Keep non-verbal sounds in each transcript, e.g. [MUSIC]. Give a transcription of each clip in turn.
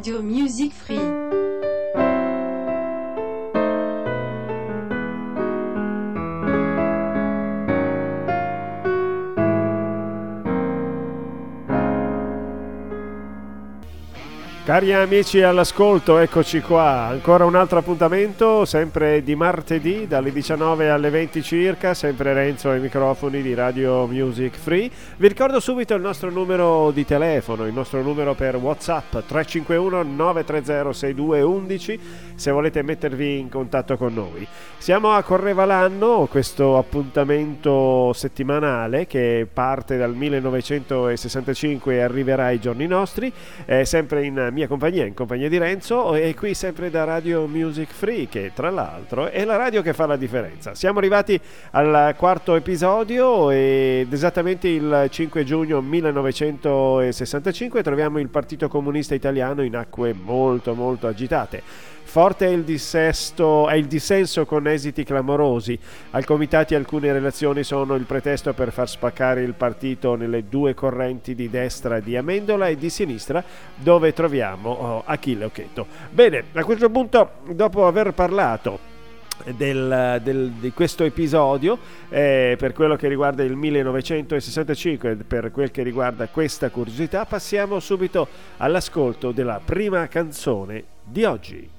Radio Music Free. Cari amici all'ascolto, eccoci qua, ancora un altro appuntamento, sempre di martedì dalle 19 alle 20 circa, sempre Renzo ai microfoni di Radio Music Free. Vi ricordo subito il nostro numero di telefono, il nostro numero per WhatsApp 351 930 6211 se volete mettervi in contatto con noi. Siamo a Correvalanno, questo appuntamento settimanale che parte dal 1965 e arriverà ai giorni nostri, è sempre in mia compagnia, in compagnia di Renzo e qui sempre da Radio Music Free che tra l'altro è la radio che fa la differenza. Siamo arrivati al quarto episodio ed esattamente il 5 giugno 1965 troviamo il Partito Comunista Italiano in acque molto molto agitate. Forte è il, dissesto, è il dissenso con esiti clamorosi. Al comitati alcune relazioni sono il pretesto per far spaccare il partito nelle due correnti di destra di Amendola e di sinistra dove troviamo oh, Achille Occhetto. Bene, a questo punto, dopo aver parlato del, del, di questo episodio eh, per quello che riguarda il 1965 e per quel che riguarda questa curiosità passiamo subito all'ascolto della prima canzone di oggi.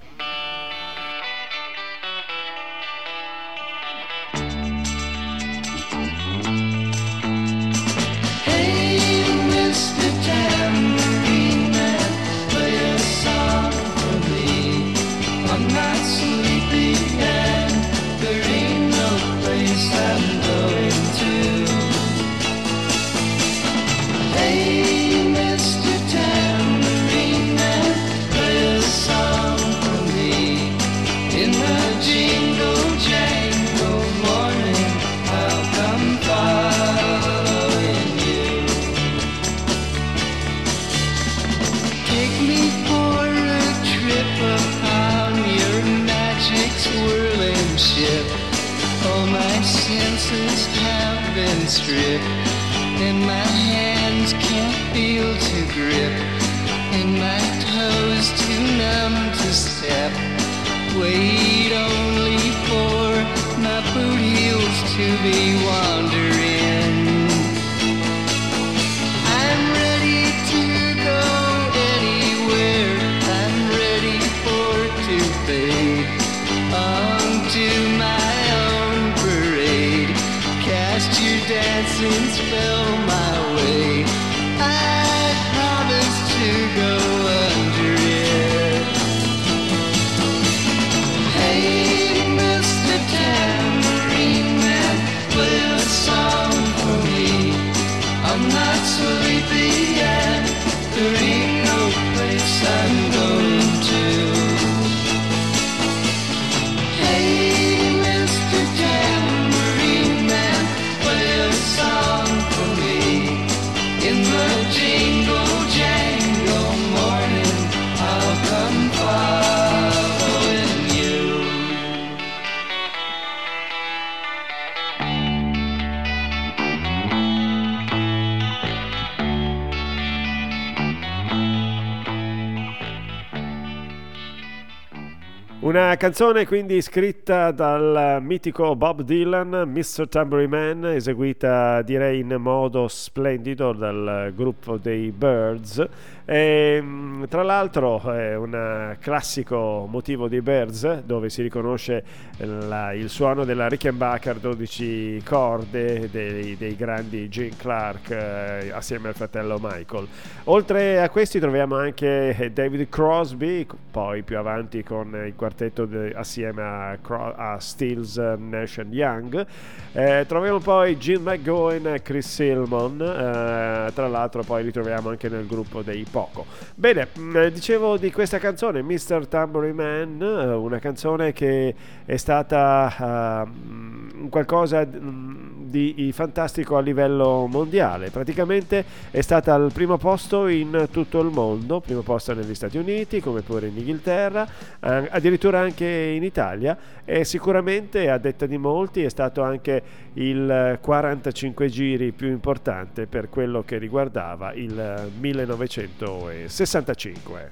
Canzone quindi scritta dal mitico Bob Dylan, Mr. Tambourine Man, eseguita direi in modo splendido dal gruppo dei Birds e, ehm, tra l'altro è un classico motivo dei Birds dove si riconosce la, il suono della Rickenbacker 12 corde dei, dei grandi Gene Clark eh, assieme al fratello Michael. Oltre a questi troviamo anche David Crosby, poi più avanti con il quartetto de, assieme a, a Stills, Nash Young. Eh, troviamo poi Jim McGowan e Chris Silmon, eh, tra l'altro poi li troviamo anche nel gruppo dei poco. Bene, mm, eh, dicevo di questa canzone, Mr. Tambourine Man, eh, una canzone che è stata uh, qualcosa mm, di fantastico a livello mondiale. Praticamente è stata al primo posto in tutto il mondo, primo posto negli Stati Uniti, come pure in Inghilterra, addirittura anche in Italia e sicuramente a detta di molti è stato anche il 45 giri più importante per quello che riguardava il 1965.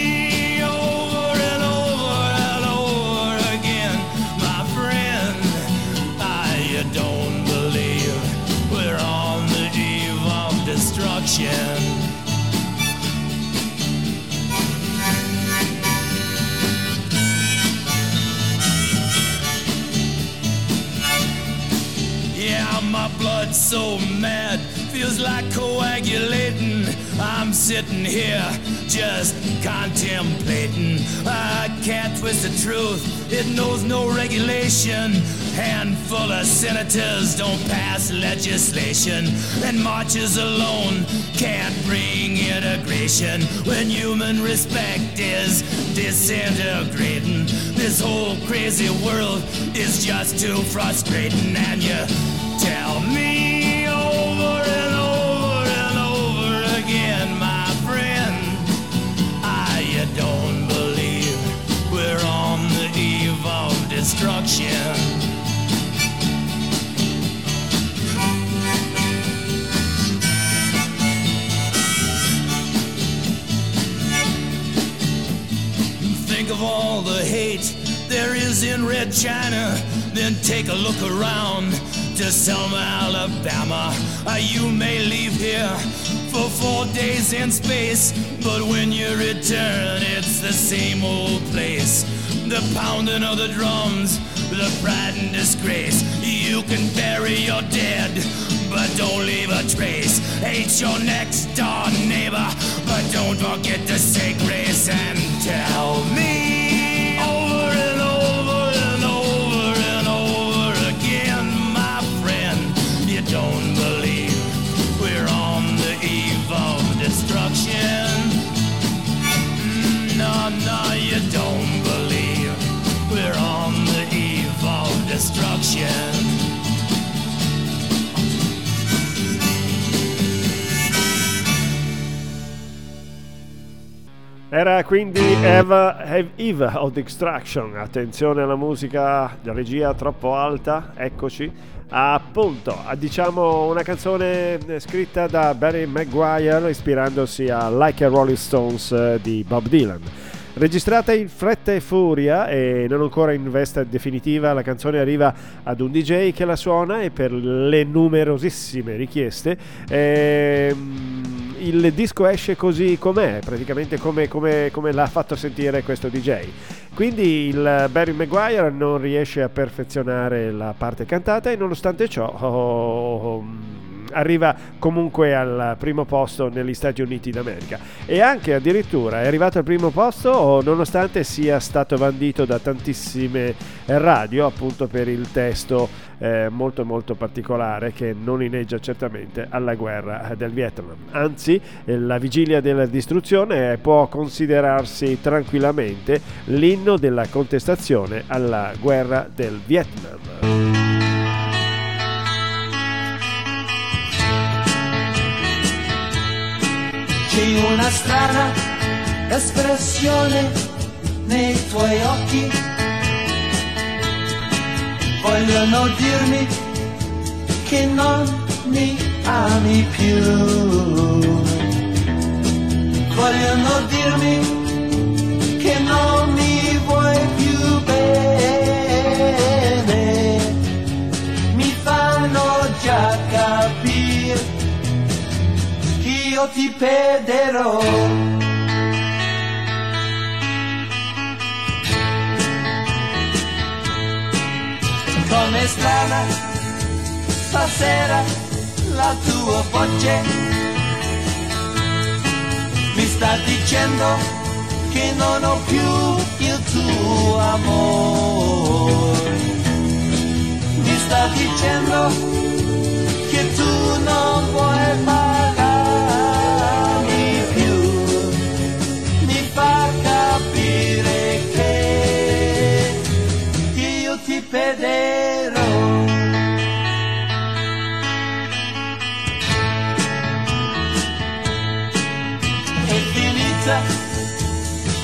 destruction. my blood so mad, feels like coagulating. I'm sitting here just contemplating. I can't twist the truth, it knows no regulation. Handful of senators don't pass legislation, and marches alone can't bring integration when human respect is disintegrating. This whole crazy world is just too frustrating, and you tell me over and over and over again, my friend, I you don't believe we're on the eve of destruction. Of all the hate there is in Red China, then take a look around to Selma, Alabama. Uh, you may leave here for four days in space, but when you return, it's the same old place. The pounding of the drums, the pride and disgrace. You can bury your dead, but don't leave a trace. Hate your next door neighbor, but don't forget to say grace and tell me Era quindi Eva, Eve, of Extraction. Attenzione alla musica, la regia troppo alta. Eccoci. Appunto, diciamo una canzone eh, scritta da Barry Maguire ispirandosi a Like a Rolling Stones eh, di Bob Dylan. Registrata in fretta e furia e non ancora in veste definitiva, la canzone arriva ad un DJ che la suona e per le numerosissime richieste ehm, il disco esce così com'è, praticamente come, come- come l'ha fatto sentire questo DJ. Quindi il Barry Maguire non riesce a perfezionare la parte cantata e nonostante ciò oh, arriva comunque al primo posto negli Stati Uniti d'America e anche addirittura è arrivato al primo posto nonostante sia stato bandito da tantissime radio appunto per il testo eh, molto molto particolare che non ineggia certamente alla guerra eh, del Vietnam. Anzi, eh, la vigilia della distruzione eh, può considerarsi tranquillamente l'inno della contestazione alla guerra del Vietnam. C'è una strana espressione nei tuoi occhi Vogliono dirmi che non mi ami più. Vogliono dirmi che non mi vuoi più bene. Mi fanno già capire che io ti perderò. Come strana stasera la tua voce mi sta dicendo che non ho più il tuo amore. Mi sta dicendo che tu non vuoi pagarmi più. Mi fa capire che io ti perderò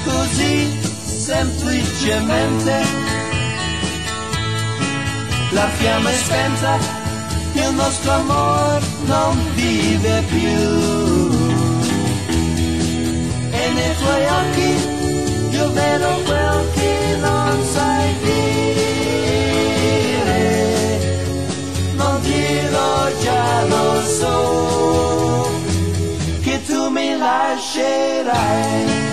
così semplicemente. La fiamma è spenta, il nostro amore non vive più. E nei tuoi occhi io vedo quel che non sai dire. Non dirò già lo so, lascerai.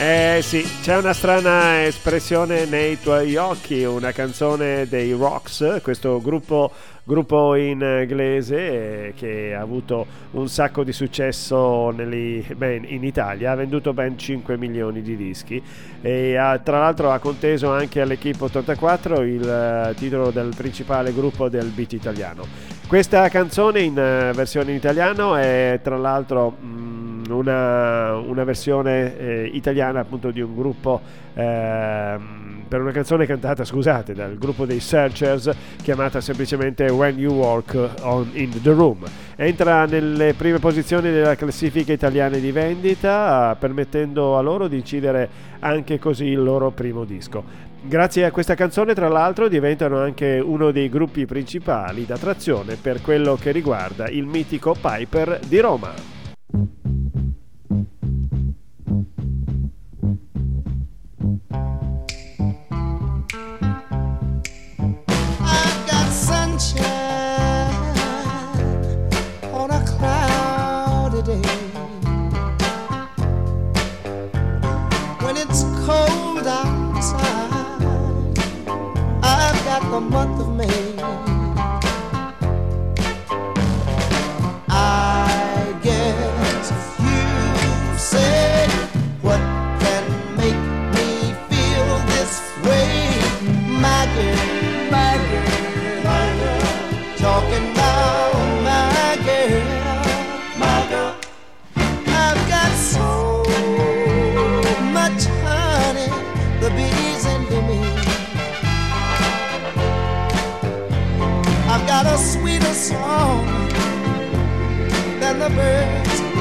Eh sì, c'è una strana espressione nei tuoi occhi, una canzone dei Rocks, questo gruppo, gruppo in inglese che ha avuto un sacco di successo negli, beh, in Italia, ha venduto ben 5 milioni di dischi e ha, tra l'altro ha conteso anche all'Equipe 84 il uh, titolo del principale gruppo del beat italiano. Questa canzone in uh, versione in italiano è tra l'altro... Mh, una, una versione eh, italiana appunto di un gruppo eh, per una canzone cantata, scusate, dal gruppo dei Searchers chiamata semplicemente When You Walk on in the Room. Entra nelle prime posizioni della classifica italiana di vendita, permettendo a loro di incidere anche così il loro primo disco. Grazie a questa canzone, tra l'altro, diventano anche uno dei gruppi principali d'attrazione per quello che riguarda il mitico Piper di Roma. The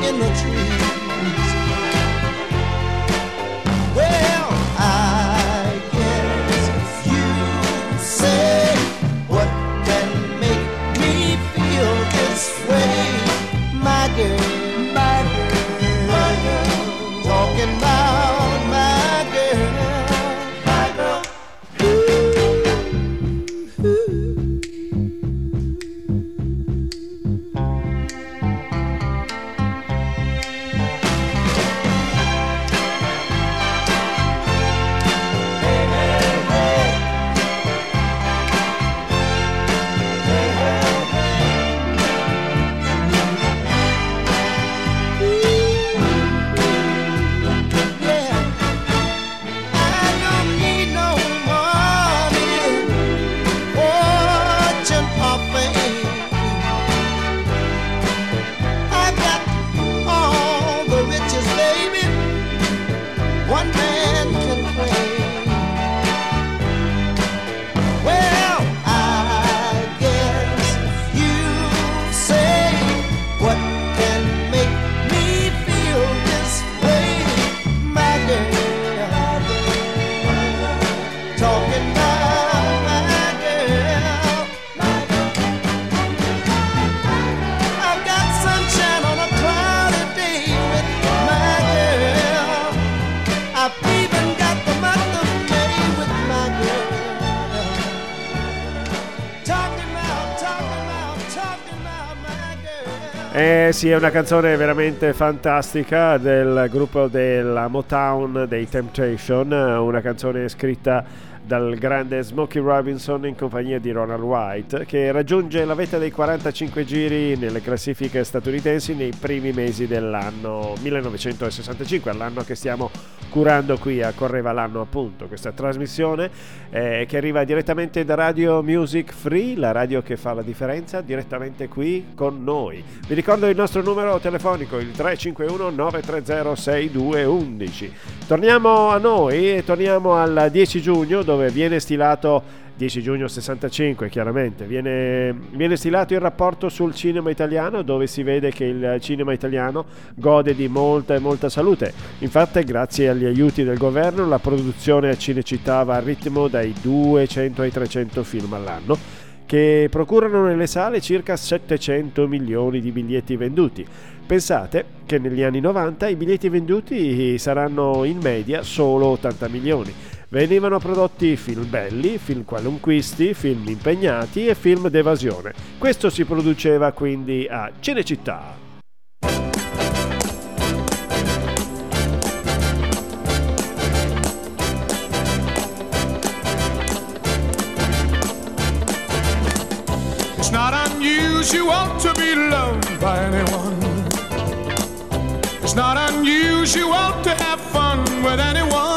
in the trees. Sì, è una canzone veramente fantastica del gruppo della Motown dei Temptation, una canzone scritta dal grande Smokey Robinson in compagnia di Ronald White, che raggiunge la vetta dei 45 giri nelle classifiche statunitensi nei primi mesi dell'anno 1965, l'anno che stiamo curando qui a Correva l'anno appunto questa trasmissione eh, che arriva direttamente da Radio Music Free, la radio che fa la differenza, direttamente qui con noi. Vi ricordo il nostro numero telefonico, il 351 930 6211. Torniamo a noi e torniamo al 10 giugno dove viene stilato 10 giugno 65 chiaramente. Viene, viene, stilato il rapporto sul cinema italiano dove si vede che il cinema italiano gode di molta e molta salute. Infatti grazie agli aiuti del governo la produzione a Cinecittà va a ritmo dai 200 ai 300 film all'anno che procurano nelle sale circa 700 milioni di biglietti venduti. Pensate che negli anni 90 i biglietti venduti saranno in media solo 80 milioni venivano prodotti film belli, film qualunquisti, film impegnati e film d'evasione. Questo si produceva quindi a Cinecittà. It's not unusual to be loved by anyone. It's not unusual to have fun with anyone.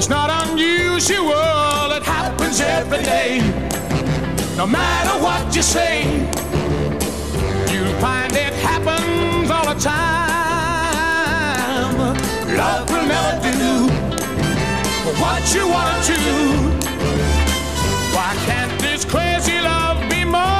it's not unusual, it happens every day. No matter what you say, you'll find it happens all the time. Love will never do what you want to. Why can't this crazy love be more?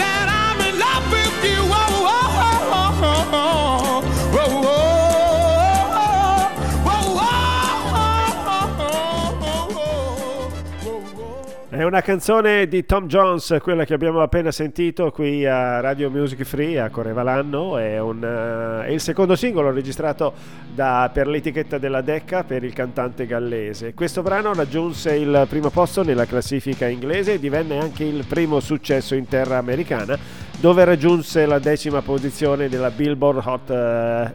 È una canzone di Tom Jones, quella che abbiamo appena sentito qui a Radio Music Free a Correva l'anno. È, un, uh, è il secondo singolo registrato da, per l'etichetta della Decca per il cantante gallese. Questo brano raggiunse il primo posto nella classifica inglese e divenne anche il primo successo in terra americana, dove raggiunse la decima posizione della Billboard Hot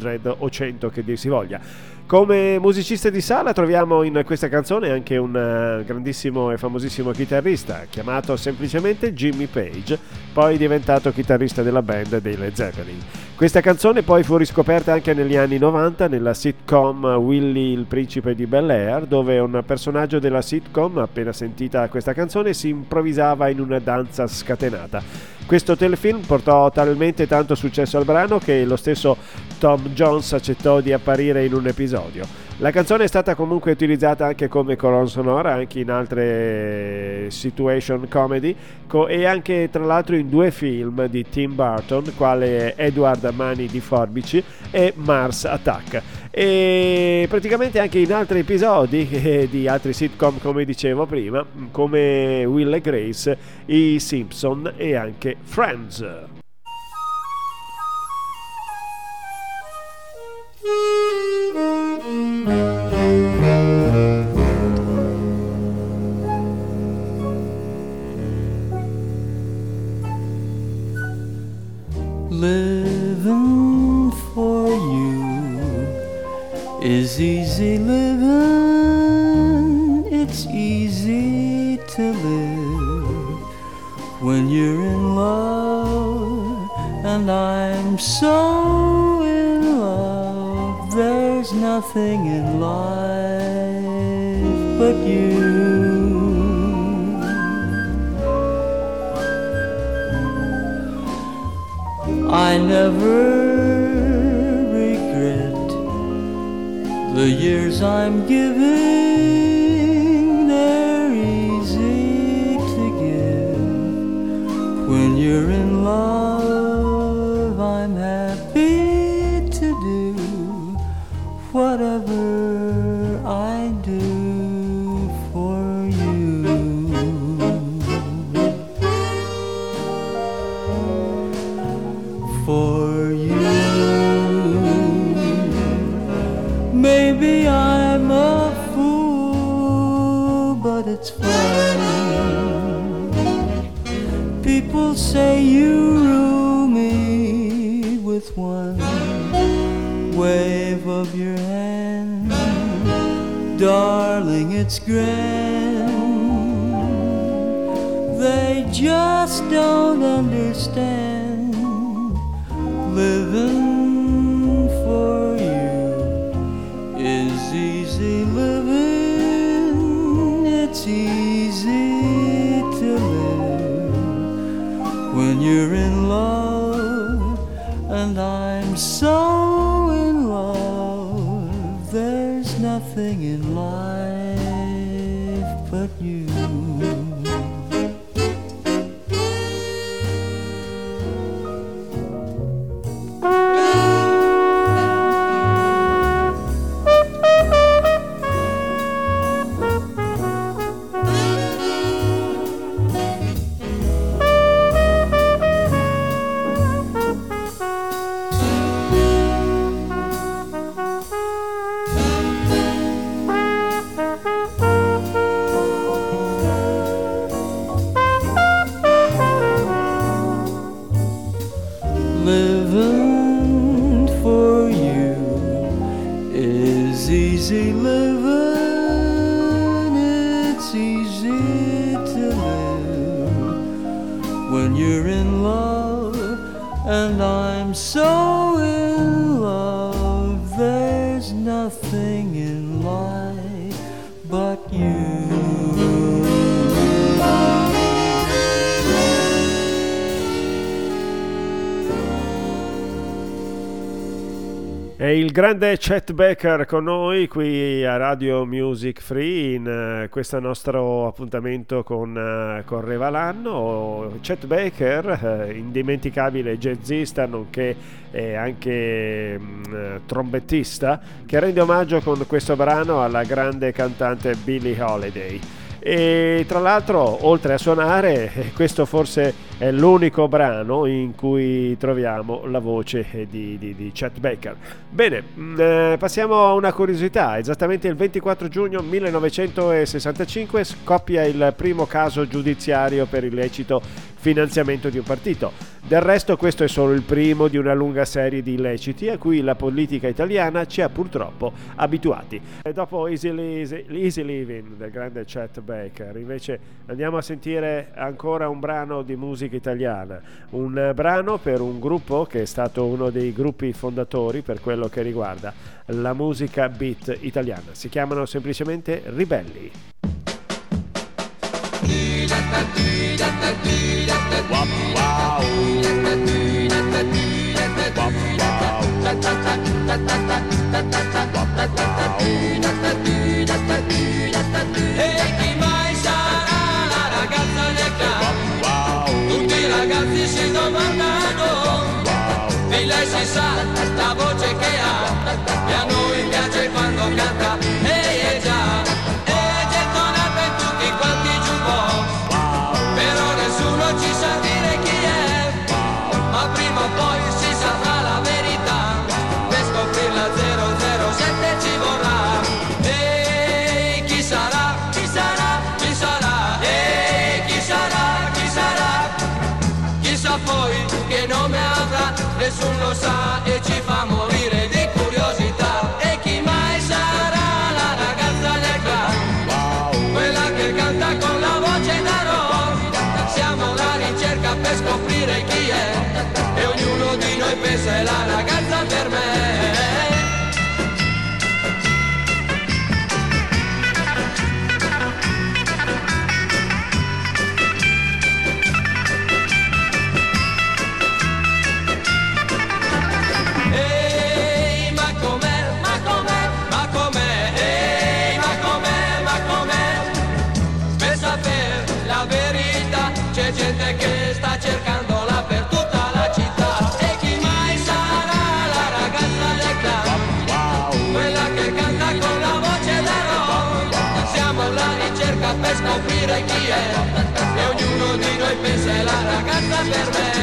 100 o 100 che dir si voglia. Come musicista di sala troviamo in questa canzone anche un uh, grandissimo e famosissimo chitarrista chiamato semplicemente Jimmy Page, poi diventato chitarrista della band dei Led Zeppelin. Questa canzone poi fu riscoperta anche negli anni 90 nella sitcom Willy il principe di Bel Air, dove un personaggio della sitcom, appena sentita questa canzone, si improvvisava in una danza scatenata. Questo telefilm portò talmente tanto successo al brano che lo stesso Tom Jones accettò di apparire in un episodio. La canzone è stata comunque utilizzata anche come colonna sonora, anche in altre situation comedy co- e anche tra l'altro in due film di Tim Burton, quale Edward Mani di Forbici e Mars Attack. E praticamente anche in altri episodi [LAUGHS] eh, di altri sitcom, come dicevo prima, come Will e Grace, i Simpson e anche Friends. Living for you is easy living. It's easy to live when you're in love, and I'm so. There's nothing in life but you. I never regret the years I'm giving. They're easy to give. When you're in love, grand. They just don't understand living E il grande Chet Baker con noi qui a Radio Music Free in eh, questo nostro appuntamento con, eh, con Revalanno. Chet Baker, eh, indimenticabile jazzista nonché eh, anche eh, trombettista, che rende omaggio con questo brano alla grande cantante Billie Holiday. E tra l'altro, oltre a suonare, [LAUGHS] questo forse è l'unico brano in cui troviamo la voce di, di, di Chet Baker. Bene, mh, eh, passiamo a una curiosità. Esattamente il 24 giugno 1965 scoppia il primo caso giudiziario per illecito finanziamento di un partito. Del resto questo è solo il primo di una lunga serie di illeciti a cui la politica italiana ci ha purtroppo abituati. E dopo Easy, Easy, Easy Living del grande Chet Baker, invece andiamo a sentire ancora un brano di musica italiana, un brano per un gruppo che è stato uno dei gruppi fondatori per quello che riguarda la musica beat italiana. Si chiamano semplicemente Ribelli. E Di scoprire chi è. E ognuno di noi pensa è la ragazza per me.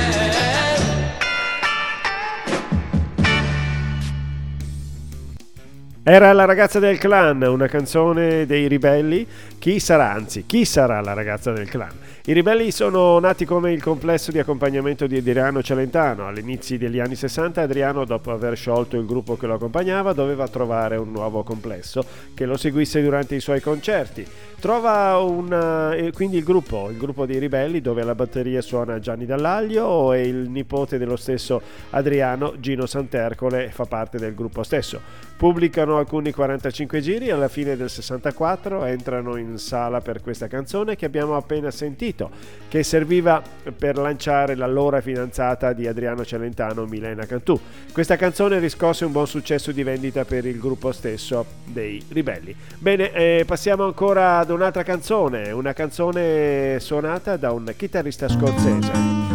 Era la ragazza del clan, una canzone dei ribelli. Chi sarà, anzi, chi sarà la ragazza del clan? I ribelli sono nati come il complesso di accompagnamento di Adriano Celentano. All'inizio degli anni 60 Adriano, dopo aver sciolto il gruppo che lo accompagnava, doveva trovare un nuovo complesso che lo seguisse durante i suoi concerti. Trova una, eh, quindi il gruppo, il gruppo dei ribelli, dove alla batteria suona Gianni Dall'Aglio e il nipote dello stesso Adriano, Gino Santercole, fa parte del gruppo stesso. Pubblicano alcuni 45 giri alla fine del 64 entrano in sala per questa canzone che abbiamo appena sentito, che serviva per lanciare l'allora fidanzata di Adriano Celentano, Milena Cantù. Questa canzone riscosse un buon successo di vendita per il gruppo stesso dei ribelli. Bene, eh, passiamo ancora ad un'altra canzone, una canzone suonata da un chitarrista scozzese.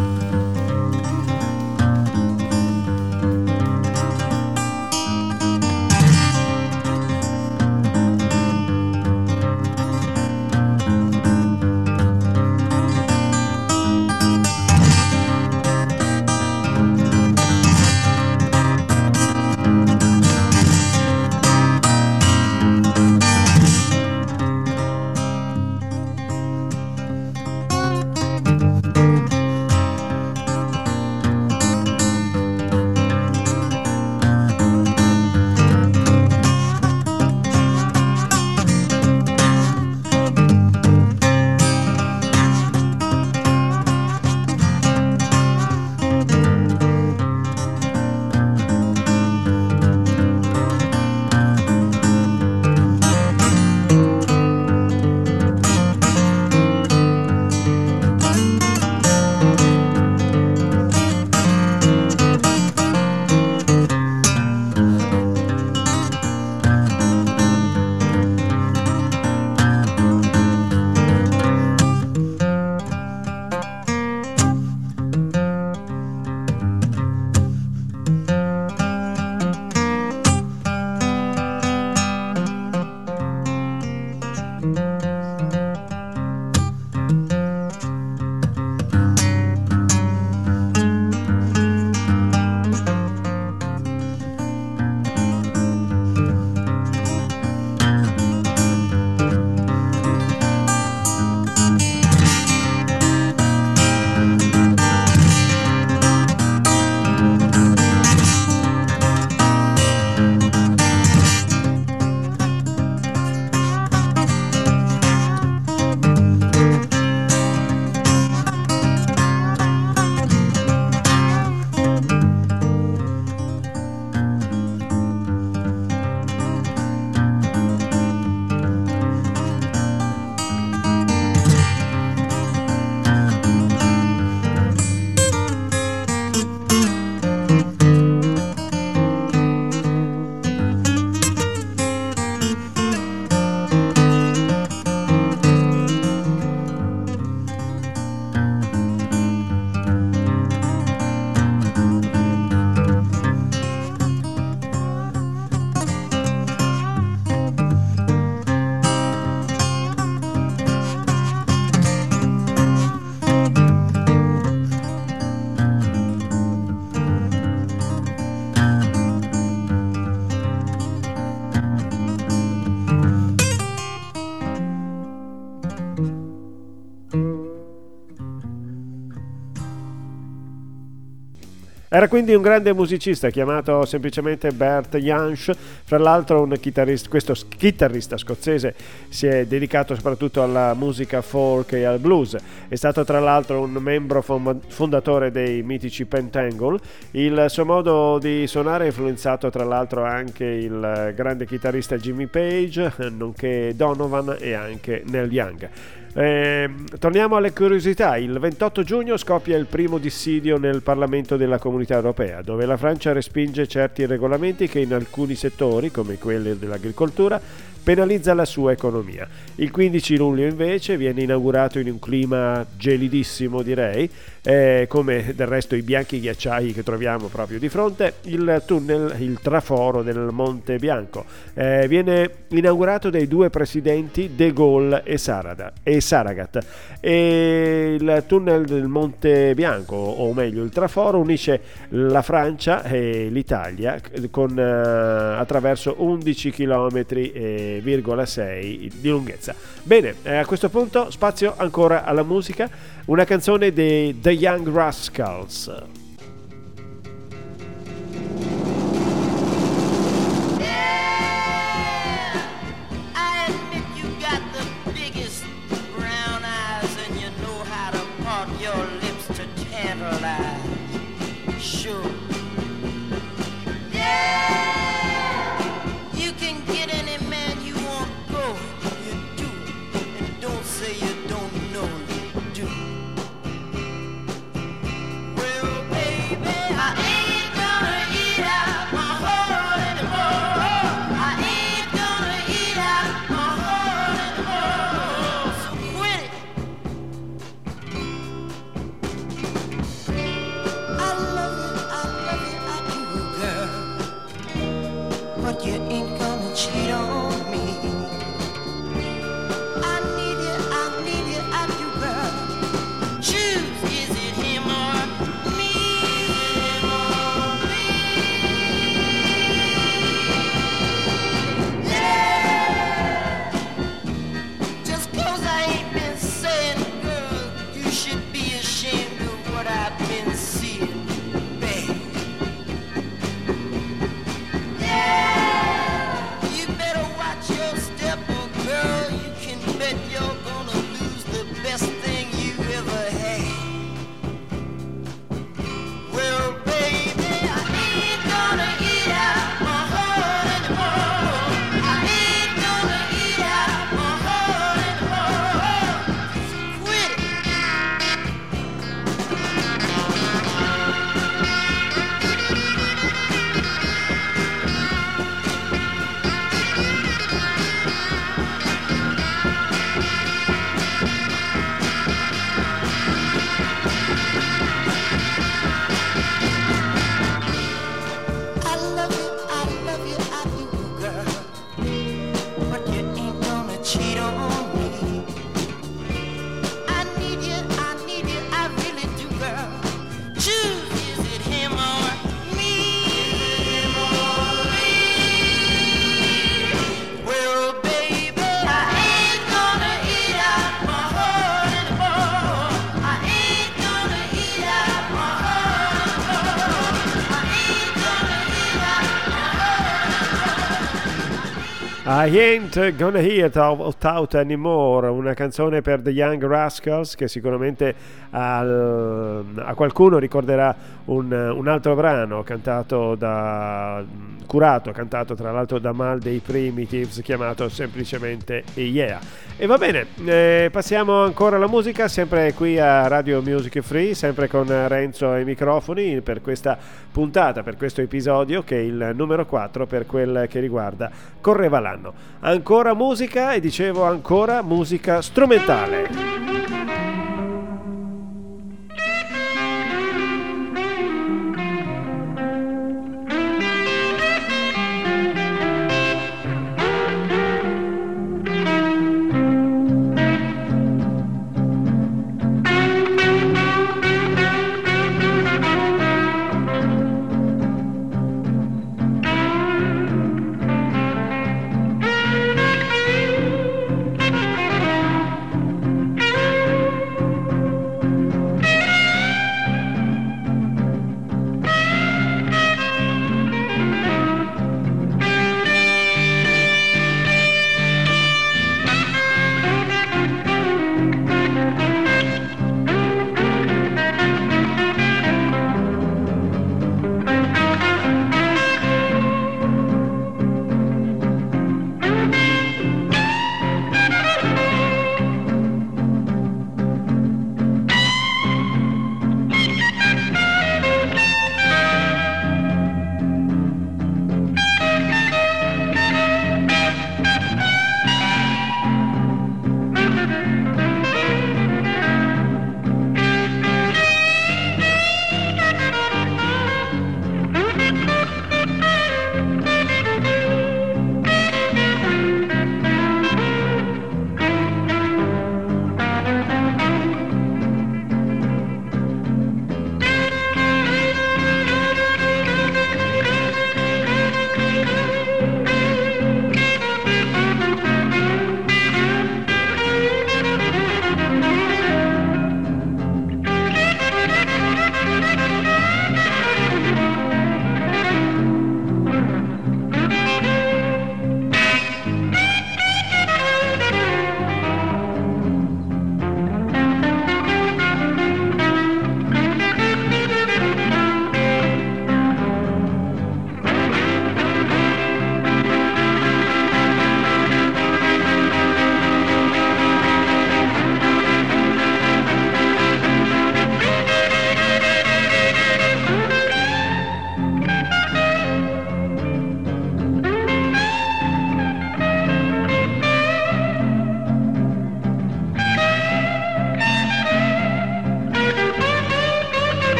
Era quindi un grande musicista chiamato semplicemente Bert Jansch, fra l'altro chitarrista, questo chitarrista scozzese si è dedicato soprattutto alla musica folk e al blues, è stato tra l'altro un membro fondatore dei mitici Pentangle, il suo modo di suonare ha influenzato tra l'altro anche il grande chitarrista Jimmy Page, nonché Donovan e anche Neil Young. Eh, torniamo alle curiosità. Il 28 giugno scoppia il primo dissidio nel Parlamento della Comunità Europea, dove la Francia respinge certi regolamenti che in alcuni settori, come quelli dell'agricoltura, penalizza la sua economia. Il 15 luglio invece viene inaugurato in un clima gelidissimo direi, eh, come del resto i bianchi ghiacciai che troviamo proprio di fronte, il tunnel, il traforo del Monte Bianco. Eh, viene inaugurato dai due presidenti De Gaulle e, Sarada, e Saragat. E il tunnel del Monte Bianco, o meglio il traforo, unisce la Francia e l'Italia con, eh, attraverso 11 km e 6 di lunghezza. Bene, eh, a questo punto spazio ancora alla musica, una canzone dei The Young Rascals. I Ain't Gonna Hear It Out Anymore, una canzone per The Young Rascals che sicuramente al, a qualcuno ricorderà un, un, altro brano cantato da curato, cantato tra l'altro da Mal dei Primitives chiamato semplicemente Yeah. E va bene, eh, passiamo ancora alla musica, sempre qui a Radio Music Free, sempre con Renzo ai microfoni per questa puntata, per questo episodio che è il numero 4 per quel che riguarda Correva l'anno. Ancora musica e dicevo ancora musica strumentale.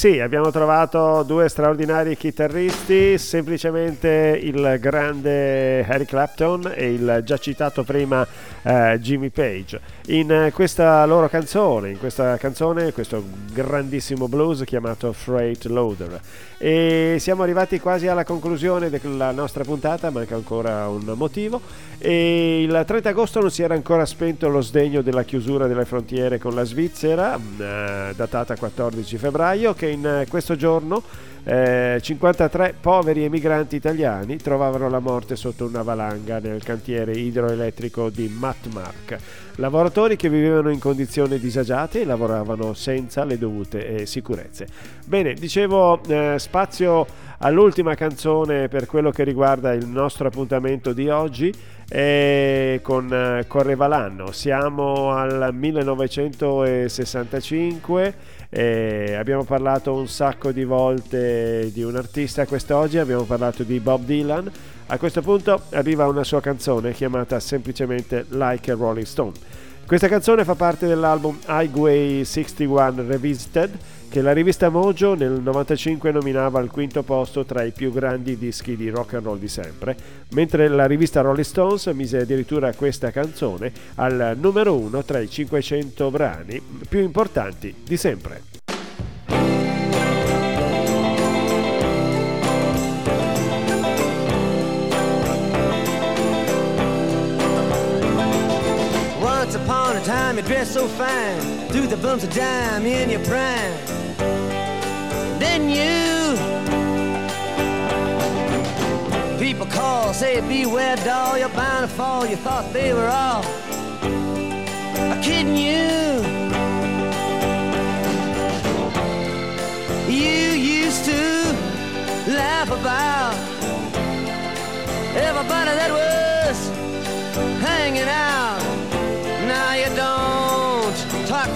Sì, abbiamo trovato due straordinari chitarristi, semplicemente il grande Harry Clapton e il già citato prima eh, Jimmy Page. In questa loro canzone, in questa canzone, questo grandissimo blues chiamato Freight Loader. E siamo arrivati quasi alla conclusione della nostra puntata, manca ancora un motivo. E il 30 agosto non si era ancora spento lo sdegno della chiusura delle frontiere con la Svizzera, eh, datata 14 febbraio, che in questo giorno eh, 53 poveri emigranti italiani trovavano la morte sotto una valanga nel cantiere idroelettrico di Matmark. Lavoratori che vivevano in condizioni disagiate e lavoravano senza le dovute eh, sicurezze. Bene, dicevo eh, spazio all'ultima canzone per quello che riguarda il nostro appuntamento di oggi e con eh, Correva l'anno. Siamo al 1965 e abbiamo parlato un sacco di volte di un artista quest'oggi, abbiamo parlato di Bob Dylan. A questo punto arriva una sua canzone chiamata semplicemente Like a Rolling Stone. Questa canzone fa parte dell'album Highway 61 Revisited che la rivista Mojo nel 95 nominava al quinto posto tra i più grandi dischi di rock and roll di sempre, mentre la rivista Rolling Stones mise addirittura questa canzone al numero uno tra i 500 brani più importanti di sempre. Time you dressed so fine, threw the bumps of dime in your prime. Then you people call, say beware doll, you're bound to fall. You thought they were all kidding you. You used to laugh about everybody that was hanging out.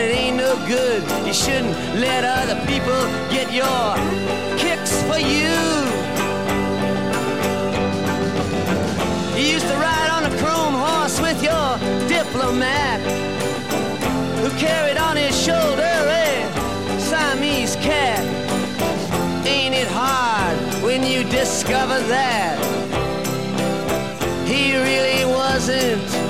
it ain't no good. You shouldn't let other people get your kicks for you. You used to ride on a chrome horse with your diplomat who carried on his shoulder a Siamese cat. Ain't it hard when you discover that he really wasn't?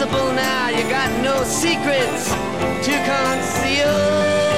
You're now, you got no secrets to conceal.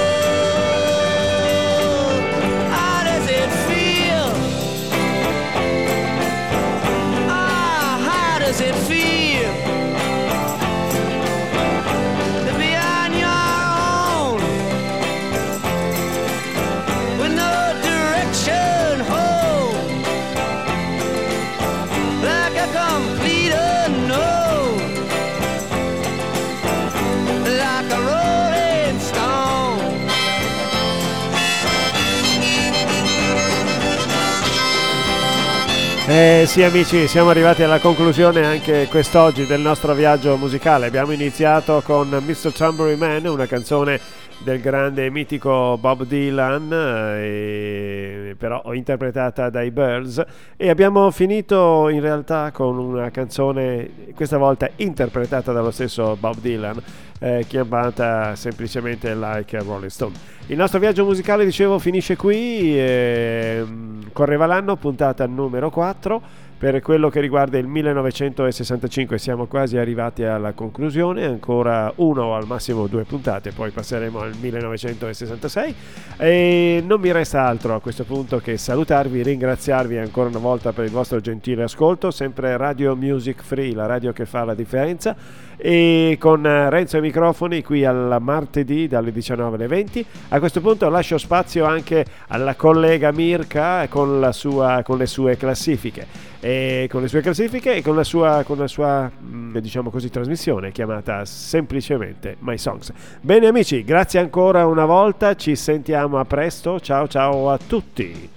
Eh sì amici, siamo arrivati alla conclusione anche quest'oggi del nostro viaggio musicale. Abbiamo iniziato con Mr. Tambourine Man, una canzone del grande e mitico Bob Dylan, eh, però interpretata dai Birds, e abbiamo finito in realtà con una canzone, questa volta interpretata dallo stesso Bob Dylan, eh, chiamata semplicemente Like a Rolling Stone. Il nostro viaggio musicale, dicevo, finisce qui, ehm, correva l'anno, puntata numero 4. Per quello che riguarda il 1965 siamo quasi arrivati alla conclusione, ancora uno o al massimo due puntate, poi passeremo al 1966 e non mi resta altro a questo punto che salutarvi, ringraziarvi ancora una volta per il vostro gentile ascolto, sempre Radio Music Free, la radio che fa la differenza. E con Renzo ai microfoni qui al martedì dalle 19 alle 20. A questo punto lascio spazio anche alla collega Mirka con, sua, con le sue classifiche e con le sue classifiche e con la sua, con la sua mh, diciamo così, trasmissione chiamata semplicemente My Songs. Bene amici, grazie ancora una volta, ci sentiamo a presto, ciao ciao a tutti.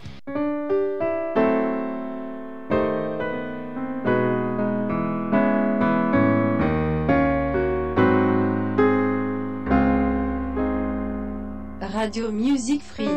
Radio Music Free.